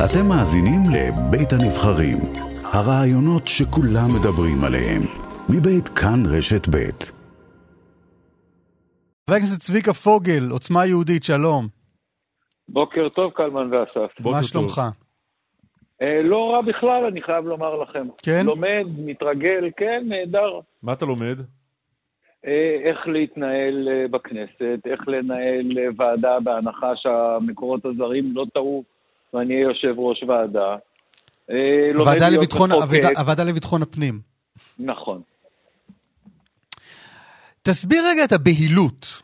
אתם מאזינים לבית הנבחרים, הרעיונות שכולם מדברים עליהם, מבית כאן רשת בית. חבר הכנסת צביקה פוגל, עוצמה יהודית, שלום. בוקר טוב, קלמן ואסף. מה שלומך? אה, לא רע בכלל, אני חייב לומר לכם. כן? לומד, מתרגל, כן, נהדר. מה אתה לומד? אה, איך להתנהל אה, בכנסת, איך לנהל ועדה בהנחה שהמקורות הזרים לא טעו ואני אהיה יושב ראש ועדה. אה, הוועדה לביטחון-. הוועדה- לביטחון הפנים. נכון. תסביר רגע את הבהילות.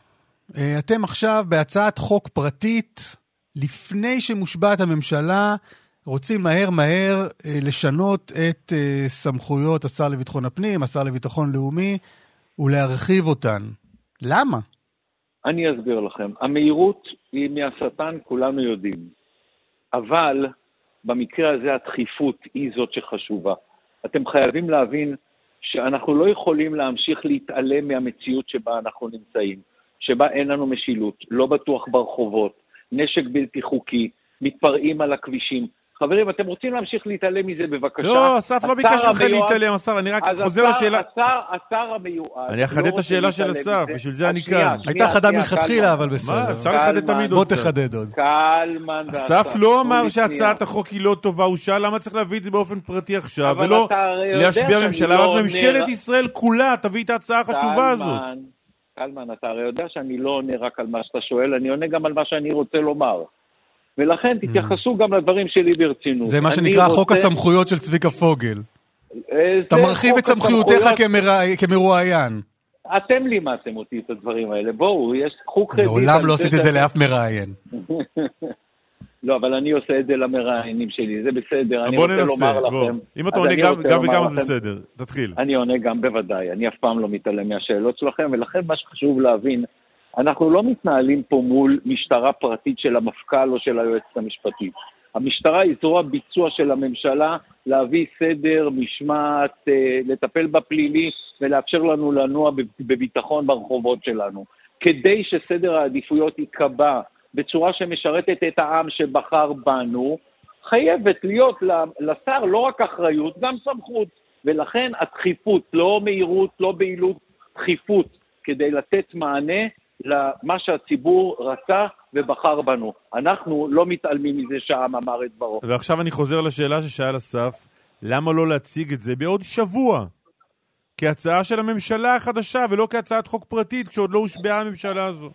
אה, אתם עכשיו בהצעת חוק פרטית, לפני שמושבעת הממשלה, רוצים מהר מהר אה, לשנות את סמכויות השר לביטחון הפנים, השר לביטחון לאומי, ולהרחיב אותן. למה? אני אסביר לכם. המהירות היא מהשטן, כולנו יודעים. אבל במקרה הזה הדחיפות היא זאת שחשובה. אתם חייבים להבין שאנחנו לא יכולים להמשיך להתעלם מהמציאות שבה אנחנו נמצאים, שבה אין לנו משילות, לא בטוח ברחובות, נשק בלתי חוקי, מתפרעים על הכבישים. חברים, אתם רוצים להמשיך להתעלם מזה, בבקשה. לא, אסף לא ביקש ממך להתעלם, השר, אני רק אז חוזר לשאלה. השר, השר המיועד... אני אחדד לא את רוצה השאלה של אסף. בשביל זה אני כאן. הייתה חדה מלכתחילה. אבל בסדר. מה, אפשר לחדד. תמיד בוא עוד קצת. תחדד עוד. קלמן ואסף. אסף לא אמר שהצעת. החוק היא לא טובה, הוא שאל למה צריך להביא את זה באופן פרטי עכשיו, ולא להשביע ממשלה, לא ואז עונה ממשלת ישראל כולה תביא את ההצעה החשובה הזאת. קלמן, אתה הרי יודע שאני לא עונה רק על מה שאתה שואל, אני עונה גם על מה שאני רוצה לומר. ולכן תתייחסו גם לדברים שלי ברצינות. זה מה שנקרא חוק רוצה- הסמכויות של צביקה פוגל. אה, אתה זה מרחיב חוק את סמכויותיך הסמכויות. כמרואיין. אתם לימדתם אותי את הדברים האלה. בואו, יש, קחו קרדיט. מעולם לא עשית את זה לאף מראיין. לא, אבל אני עושה את זה למראיינים שלי, זה בסדר. אני רוצה ננסה, לומר בוא. לכם... אם אתה עונה גם גם וגם לכם- בסדר, תתחיל. אני עונה גם בוודאי, אני אף פעם לא מתעלם מהשאלות שלכם, ולכן מה שחשוב להבין, אנחנו לא מתנהלים פה מול משטרה פרטית של המפכ"ל או של היועצת המשפטית. המשטרה היא זרוע ביצוע של הממשלה להביא סדר, משמעת, אה, לטפל בפלילי ולאפשר לנו לנוע בב- בביטחון ברחובות שלנו. כדי שסדר העדיפויות ייקבע בצורה שמשרתת את העם שבחר בנו, חייבת להיות לשר לא רק אחריות, גם סמכות. ולכן הדחיפות, לא מהירות, לא בהילות, דחיפות, כדי לתת מענה למה שהציבור רצה ובחר בנו. אנחנו לא מתעלמים מזה שהעם אמר את דברו. ועכשיו אני חוזר לשאלה ששאל אסף, למה לא להציג את זה בעוד שבוע? כהצעה של הממשלה החדשה, ולא כהצעת חוק פרטית, כשעוד לא הושבעה הממשלה הזו.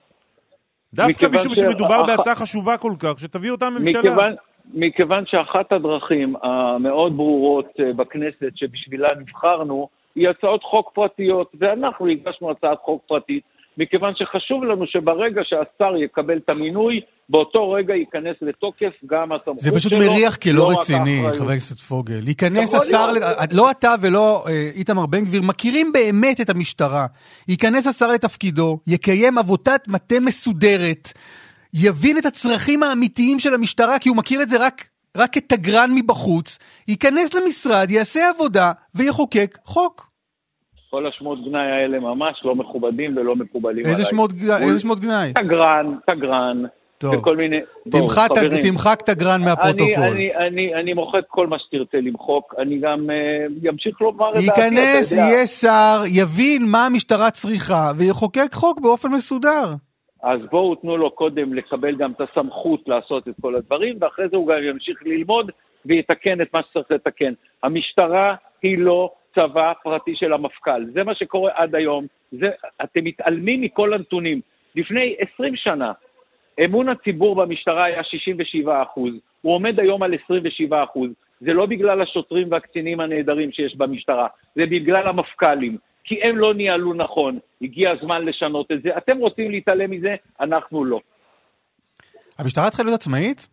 דווקא משום ש- שמדובר אח- בהצעה חשובה כל כך, שתביא אותה הממשלה. מכיוון, מכיוון שאחת הדרכים המאוד ברורות אה, בכנסת שבשבילה נבחרנו, היא הצעות חוק פרטיות, ואנחנו הגשנו הצעת חוק פרטית, מכיוון שחשוב לנו שברגע שהשר יקבל את המינוי, באותו רגע ייכנס לתוקף גם הסמכות זה פשוט שלו, מריח כלא רק רציני, האחריות. חבר הכנסת פוגל. ייכנס השר, להיות. לא אתה ולא אה, איתמר בן גביר, מכירים באמת את המשטרה. ייכנס השר לתפקידו, יקיים עבודת מטה מסודרת, יבין את הצרכים האמיתיים של המשטרה, כי הוא מכיר את זה רק, רק כתגרן מבחוץ, ייכנס למשרד, יעשה עבודה ויחוקק חוק. כל השמות גנאי האלה ממש לא מכובדים ולא מקובלים איזה עליי. שמות, מול- איזה שמות גנאי? תגרן, תגרן, טוב. וכל מיני... תמחק, חברים. תמחק תגרן מהפרוטוקול. אני, אני, אני, אני מוחק כל מה שתרצה למחוק, אני גם uh, אמשיך לומר את דעתי, ייכנס. יהיה שר, יבין מה המשטרה צריכה, ויחוקק חוק באופן מסודר. אז בואו תנו לו קודם לקבל גם את הסמכות לעשות את כל הדברים, ואחרי זה הוא גם ימשיך ללמוד ויתקן את מה שצריך לתקן. המשטרה היא לא צבא פרטי של המפכ"ל, זה מה שקורה עד היום. זה, אתם מתעלמים מכל הנתונים. לפני 20 שנה, אמון הציבור במשטרה היה 67 אחוז, הוא עומד היום על 27 אחוז. זה לא בגלל השוטרים והקצינים הנהדרים שיש במשטרה, זה בגלל המפכ"לים. כי הם לא ניהלו נכון, הגיע הזמן לשנות את זה. אתם רוצים להתעלם מזה, אנחנו לא. המשטרה צריכה להיות עצמאית?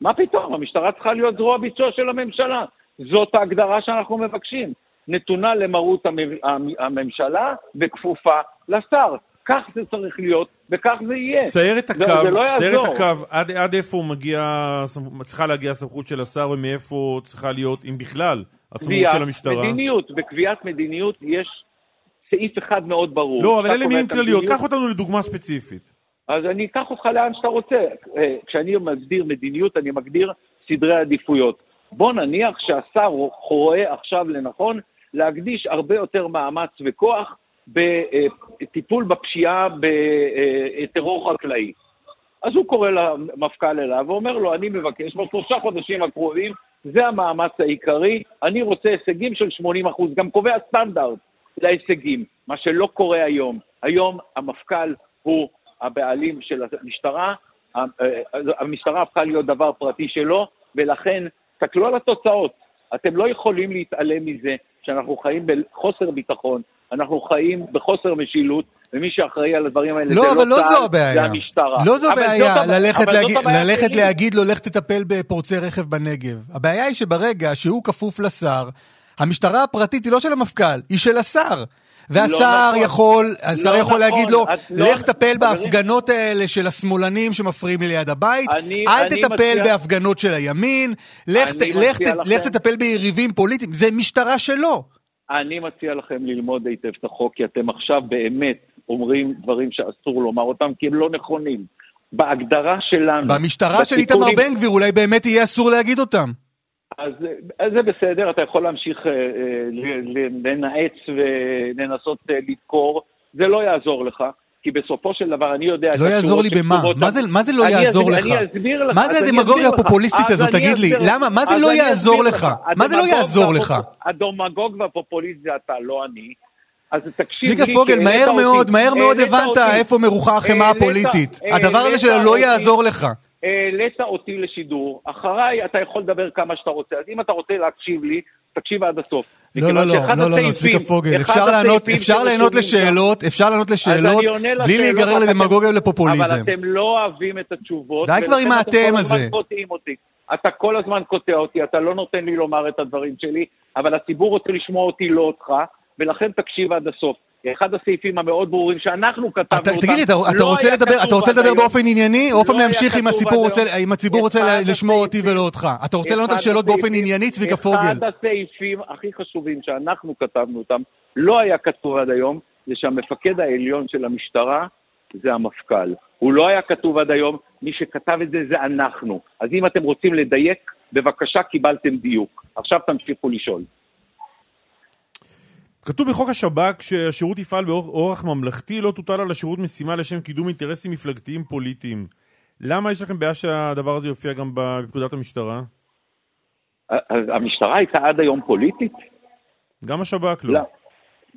מה פתאום? המשטרה צריכה להיות זרוע ביצוע של הממשלה. זאת ההגדרה שאנחנו מבקשים. נתונה למרות המ- המ- הממשלה וכפופה לשר. כך זה צריך להיות, וכך זה יהיה. צייר את הקו, זה לא צייר. את הקו, עד, עד איפה מגיע, צריכה להגיע הסמכות של השר ומאיפה צריכה להיות, אם בכלל, עצמאות של המשטרה. מדיניות, בקביעת מדיניות יש סעיף אחד מאוד ברור. לא, אבל אלה מילים כלליות. קח אותנו לדוגמה ספציפית. אז אני אקח אותך לאן שאתה רוצה. אה, כשאני מגדיר מדיניות, אני מגדיר סדרי עדיפויות. בוא נניח שהשר רואה עכשיו לנכון להקדיש הרבה יותר מאמץ וכוח בטיפול בפשיעה בטרור חקלאי. אז הוא קורא למפכ"ל אליו ואומר לו, אני מבקש בשלושה חודשים הקרובים, זה המאמץ העיקרי, אני רוצה הישגים של 80 אחוז, גם קובע סטנדרט להישגים, מה שלא קורה היום. היום המפכ"ל הוא הבעלים של המשטרה, המשטרה הפכה להיות דבר פרטי שלו, ולכן תסתכלו על התוצאות. אתם לא יכולים להתעלם מזה שאנחנו חיים בחוסר ביטחון, אנחנו חיים בחוסר משילות, ומי שאחראי על הדברים האלה לא, זה לא לא זו צה"ל, הבעיה. זה המשטרה. לא זו הבעיה זאת ללכת, אבל זאת הבעיה ללכת שלי. להגיד לו, לך תטפל בפורצי רכב בנגב. הבעיה היא שברגע שהוא כפוף לשר, המשטרה הפרטית היא לא של המפכ"ל, היא של השר. והשר נכון. יכול, השר לא יכול להגיד לו, נכון. לא- לך תטפל חברים. בהפגנות האלה של השמאלים שמפריעים לי ליד הבית, אני- אל אני תטפל מציע- בהפגנות של הימין, לך ת- לך לכם- לך תטפל ביריבים פוליטיים, זה משטרה שלו. אני מציע לכם ללמוד היטב את החוק, כי אתם עכשיו באמת אומרים דברים שאסור לומר אותם, כי הם לא נכונים. בהגדרה שלנו... במשטרה של איתמר בן גביר אולי באמת יהיה אסור להגיד אותם. אז, אז זה בסדר, אתה יכול להמשיך אה, אה, לנאץ ולנסות אה, לדקור, זה לא יעזור לך, כי בסופו של דבר אני יודע... לא יעזור לי במה? מה זה-. מה זה לא יעזור לך? אני אסביר לך. מה זה הדמגוגיה. הפופוליסטית הזאת? תגיד לי. למה? מה זה לא יעזור לך? מה זה לא יעזור לך? הדמגוג והפופוליסט זה אתה, לא אני. אז תקשיב לי, צביקה פוגל, מהר מאוד. מהר מאוד הבנת. איפה מרוחה החמאה הפוליטית. הדבר הזה שלו לא. יעזור לך. העלית אותי לשידור, אחריי אתה יכול לדבר כמה שאתה רוצה, אז אם אתה רוצה להקשיב לי, תקשיב עד הסוף. לא, לא, לא, שאחד לא, לא, לא, הסעיפים- צביקה פוגל, אפשר לענות, אפשר לענות לשאלות, אפשר לענות לשאלות, בלי להיגרר לדמגוגיה ולפופוליזם. אבל אתם לא אוהבים את התשובות. די כבר עם האתם הזה. אתה כל הזמן קוטע אותי, אתה לא נותן לי לומר את הדברים שלי, אבל הציבור רוצה לשמוע אותי, לא אותך, ולכן תקשיב עד הסוף. אחד הסעיפים המאוד ברורים שאנחנו כתבנו אתה- אותם, תגיד לי, אתה אתה לא רוצה היה לדבר אתה רוצה לדבר. באופן ענייני, או לא אופן היה להמשיך אם עד רוצה-. אם הציבור רוצה אחד לשמוע אותי ולא אותך? אתה רוצה לענות על שאלות באופן ענייני, צביקה פוגל? אחד הסעיפים הכי חשובים שאנחנו כתבנו אותם, לא היה כתוב עד היום, זה שהמפקד העליון של המשטרה זה המפכ"ל. הוא לא היה כתוב עד היום, מי שכתב את זה זה אנחנו. אז אם אתם רוצים לדייק, בבקשה, קיבלתם דיוק. עכשיו תמשיכו לשאול. כתוב בחוק השב"כ שהשירות יפעל באורח ממלכתי, לא תוטל על השירות משימה לשם קידום אינטרסים מפלגתיים פוליטיים. למה יש לכם בעיה שהדבר הזה יופיע גם בפקודת המשטרה? המשטרה הייתה עד היום פוליטית? גם השב"כ לא.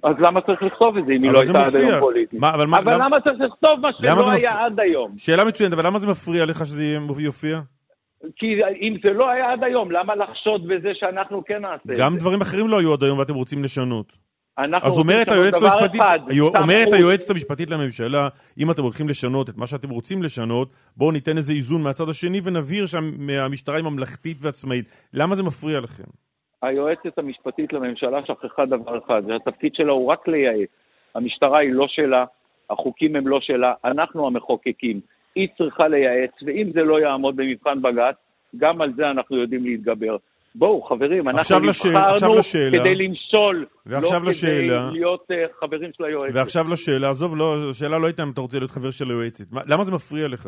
אז למה צריך לכתוב את זה אם היא לא הייתה עד. היום פוליטית? אבל מה- אבל למה- למה צריך לכתוב מה שלא? היה עד היום? שאלה מצוינת, אבל למה זה מפריע לך שזה יופיע? כי אם זה לא היה עד היום, למה לחשוד בזה שאנחנו כן נעשה את זה? גם דברים אחרים לא היו עד היום ואתם רוצים לשנות. אנחנו אז אומרת היועצת המשפטית, אחד, היו- אומרת. היועצת המשפטית לממשלה, אם אתם הולכים לשנות את מה שאתם רוצים לשנות, בואו ניתן איזה איזון מהצד השני ונבהיר שהמשטרה היא ממלכתית ועצמאית. למה זה מפריע לכם? היועצת המשפטית לממשלה שכחה דבר אחד, שהתפקיד שלה הוא רק לייעץ. המשטרה היא לא שלה, החוקים הם לא שלה, אנחנו המחוקקים. היא צריכה לייעץ, ואם זה לא יעמוד במבחן בג"ץ, גם על זה אנחנו יודעים להתגבר. בואו, חברים, אנחנו נבחרנו. כדי למשול, לא לשאלה. כדי להיות uh, חברים של היועצת. ועכשיו לשאלה, עזוב, לא, השאלה לא הייתה אם אתה רוצה להיות חבר של היועצת. מה- למה זה מפריע לך?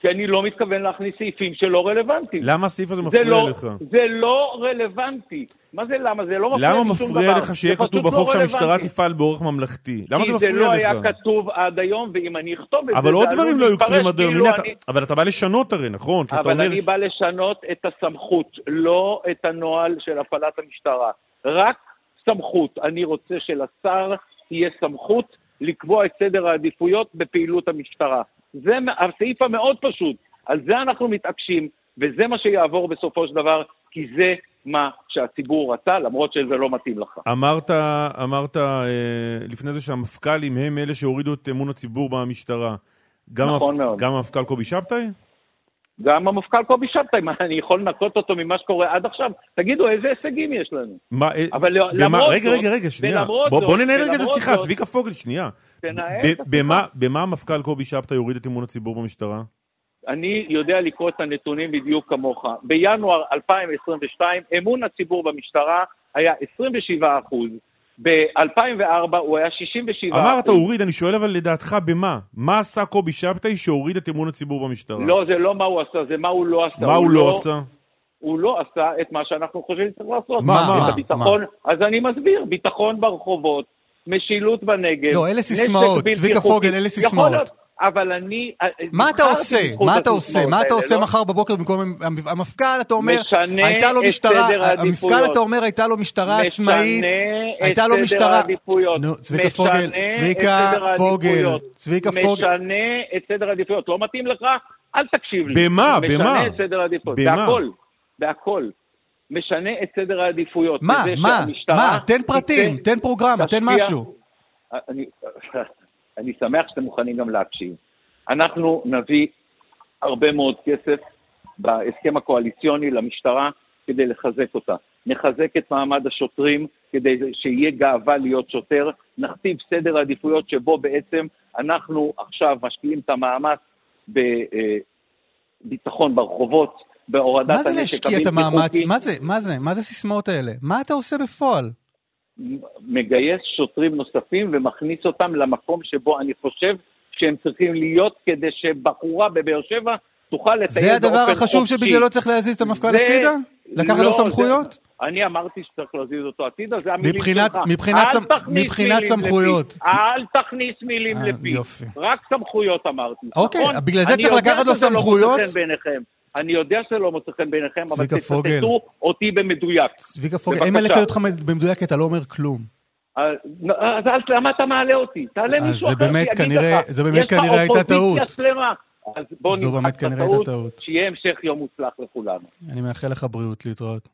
כי אני לא מתכוון להכניס סעיפים שלא רלוונטיים. למה הסעיף הזה זה מפריע לא, לך? זה לא רלוונטי. מה זה למה? זה לא מפריע למה לי שום מפריע דבר. לך שיהיה זה פשוט כתוב לא בחוק שהמשטרה רלוונטי. תפעל באורח ממלכתי? למה זה כי מפריע זה לא לך? היה כתוב עד היום, ואם אני אכתוב את זה, אבל זה עוד דברים לא היו כתובים עד היום. כאילו הנה, אתה- אני- אבל אתה בא לשנות הרי, נכון? אבל אומר אני בא לשנות את הסמכות, לא את הנוהל של הפעלת המשטרה. רק סמכות. אני רוצה שלשר תהיה סמכות לקבוע את סדר העדיפויות בפעילות המשטרה. זה הסעיף המאוד פשוט. על זה אנחנו מתעקשים, וזה מה שיעבור בסופו של דבר, כי זה מה שהציבור רצה, למרות שזה לא מתאים לך. אמרת, אמרת אה, לפני זה שהמפכ"לים הם אלה שהורידו את אמון הציבור במשטרה. גם נכון המפ- מאוד. גם המפכ"ל קובי שבתאי? גם המפכ"ל קובי שבתאי, מה, אני יכול לנקות אותו ממה שקורה עד עכשיו? תגידו, איזה הישגים יש לנו? מה, אה, אבל לא- במה- למרות רגע, זאת, רגע, רגע, שנייה. ולמרות בוא, זאת, בוא ננהל רגע איזה ולמרות שיחה, זאת- צביקה פוגל, שנייה. את השיחה. במה, במה המפכ"ל קובי שבתאי הוריד את אמון הציבור במשטרה? אני יודע לקרוא את הנתונים בדיוק כמוך. בינואר 2022 אמון הציבור במשטרה היה 27 אחוז, ב-2004 הוא היה 67 אמרת, הוריד, אני שואל אבל לדעתך במה? מה עשה קובי שבתאי שהוריד את אמון הציבור במשטרה? לא, זה לא מה הוא עשה, זה מה הוא לא עשה. מה הוא לא עשה? הוא לא עשה את מה שאנחנו חושבים שצריך לעשות. מה, מה, את הביטחון, אז אני מסביר, ביטחון ברחובות, משילות בנגב. לא, אלה סיסמאות, צביקה. פוגל, אלה יכול סיסמאות. אבל אני... אה, מה אתה עושה? מה אתה עושה? מה אתה עושה? מחר בבוקר במקום המ- המפכ"ל, אתה אומר, הייתה לו את משטרה, סדר העדיפויות. המפכ"ל, אתה אומר, הייתה לו משטרה עצמאית, משנה הייתה את לו סדר משטרה... העדיפויות. נו, צביקה משנה פוגל, את צביקה סדר פוגל, העדיפויות. צביקה פוגל. משנה את סדר העדיפויות. לא מתאים לך? אל תקשיב לי. במה? במה? משנה את סדר העדיפויות. במה? בהכל. בהכל. משנה את סדר העדיפויות. מה, מה, מה? תן פרטים, תן פרוגרמה, תן משהו. אני, שמח שאתם מוכנים גם להקשיב. אנחנו נביא הרבה מאוד כסף בהסכם הקואליציוני למשטרה כדי לחזק אותה. נחזק את מעמד השוטרים כדי שיהיה גאווה להיות שוטר. נכתיב סדר עדיפויות שבו בעצם אנחנו עכשיו משקיעים את המאמץ בביטחון ברחובות, בהורדת מה הנשק זה הבלתי להשקיע את המאמץ? חוקי. מה זה? מה זה? מה זה הסיסמאות האלה? מה אתה עושה בפועל? מגייס שוטרים נוספים ומכניס אותם למקום שבו אני חושב שהם צריכים להיות כדי שבחורה בבאר שבע תוכל לטייל זה הדבר באופן החשוב חופשי. שבגללו צריך להזיז את המפכ"ל זה- הצידה? לקחת לא, לו זה- סמכויות? אני אמרתי שצריך להזיז אותו הצידה, זה המילים מבחינת- שלך. מבחינת אל סמ- תכניס מבחינת מילים לפי. סמכויות. אל תכניס מילים אה, לפי. רק סמכויות אמרתי. אוקיי, נכון? בגלל זה צריך לקחת לו שזה לא סמכויות? מוצא חן בעיניכם. אני יודע שזה לא מוצא חן בעיניכם, אבל. תצטטו אותי במדויק. צביקה פוגל, אין מה בבקשה. לצטט אותך במדויק, אתה לא אומר כלום. אז למה אתה מעלה אותי? תעלה מישהו זה אחר באמת שיגיד כנראה- לך. זה באמת יש לך הייתה אופוזיציה טעות. שלמה. אז בוא זו נמחק באמת את הייתה הטעות, טעות. שיהיה המשך יום מוצלח לכולנו. אני מאחל לך בריאות להתראות.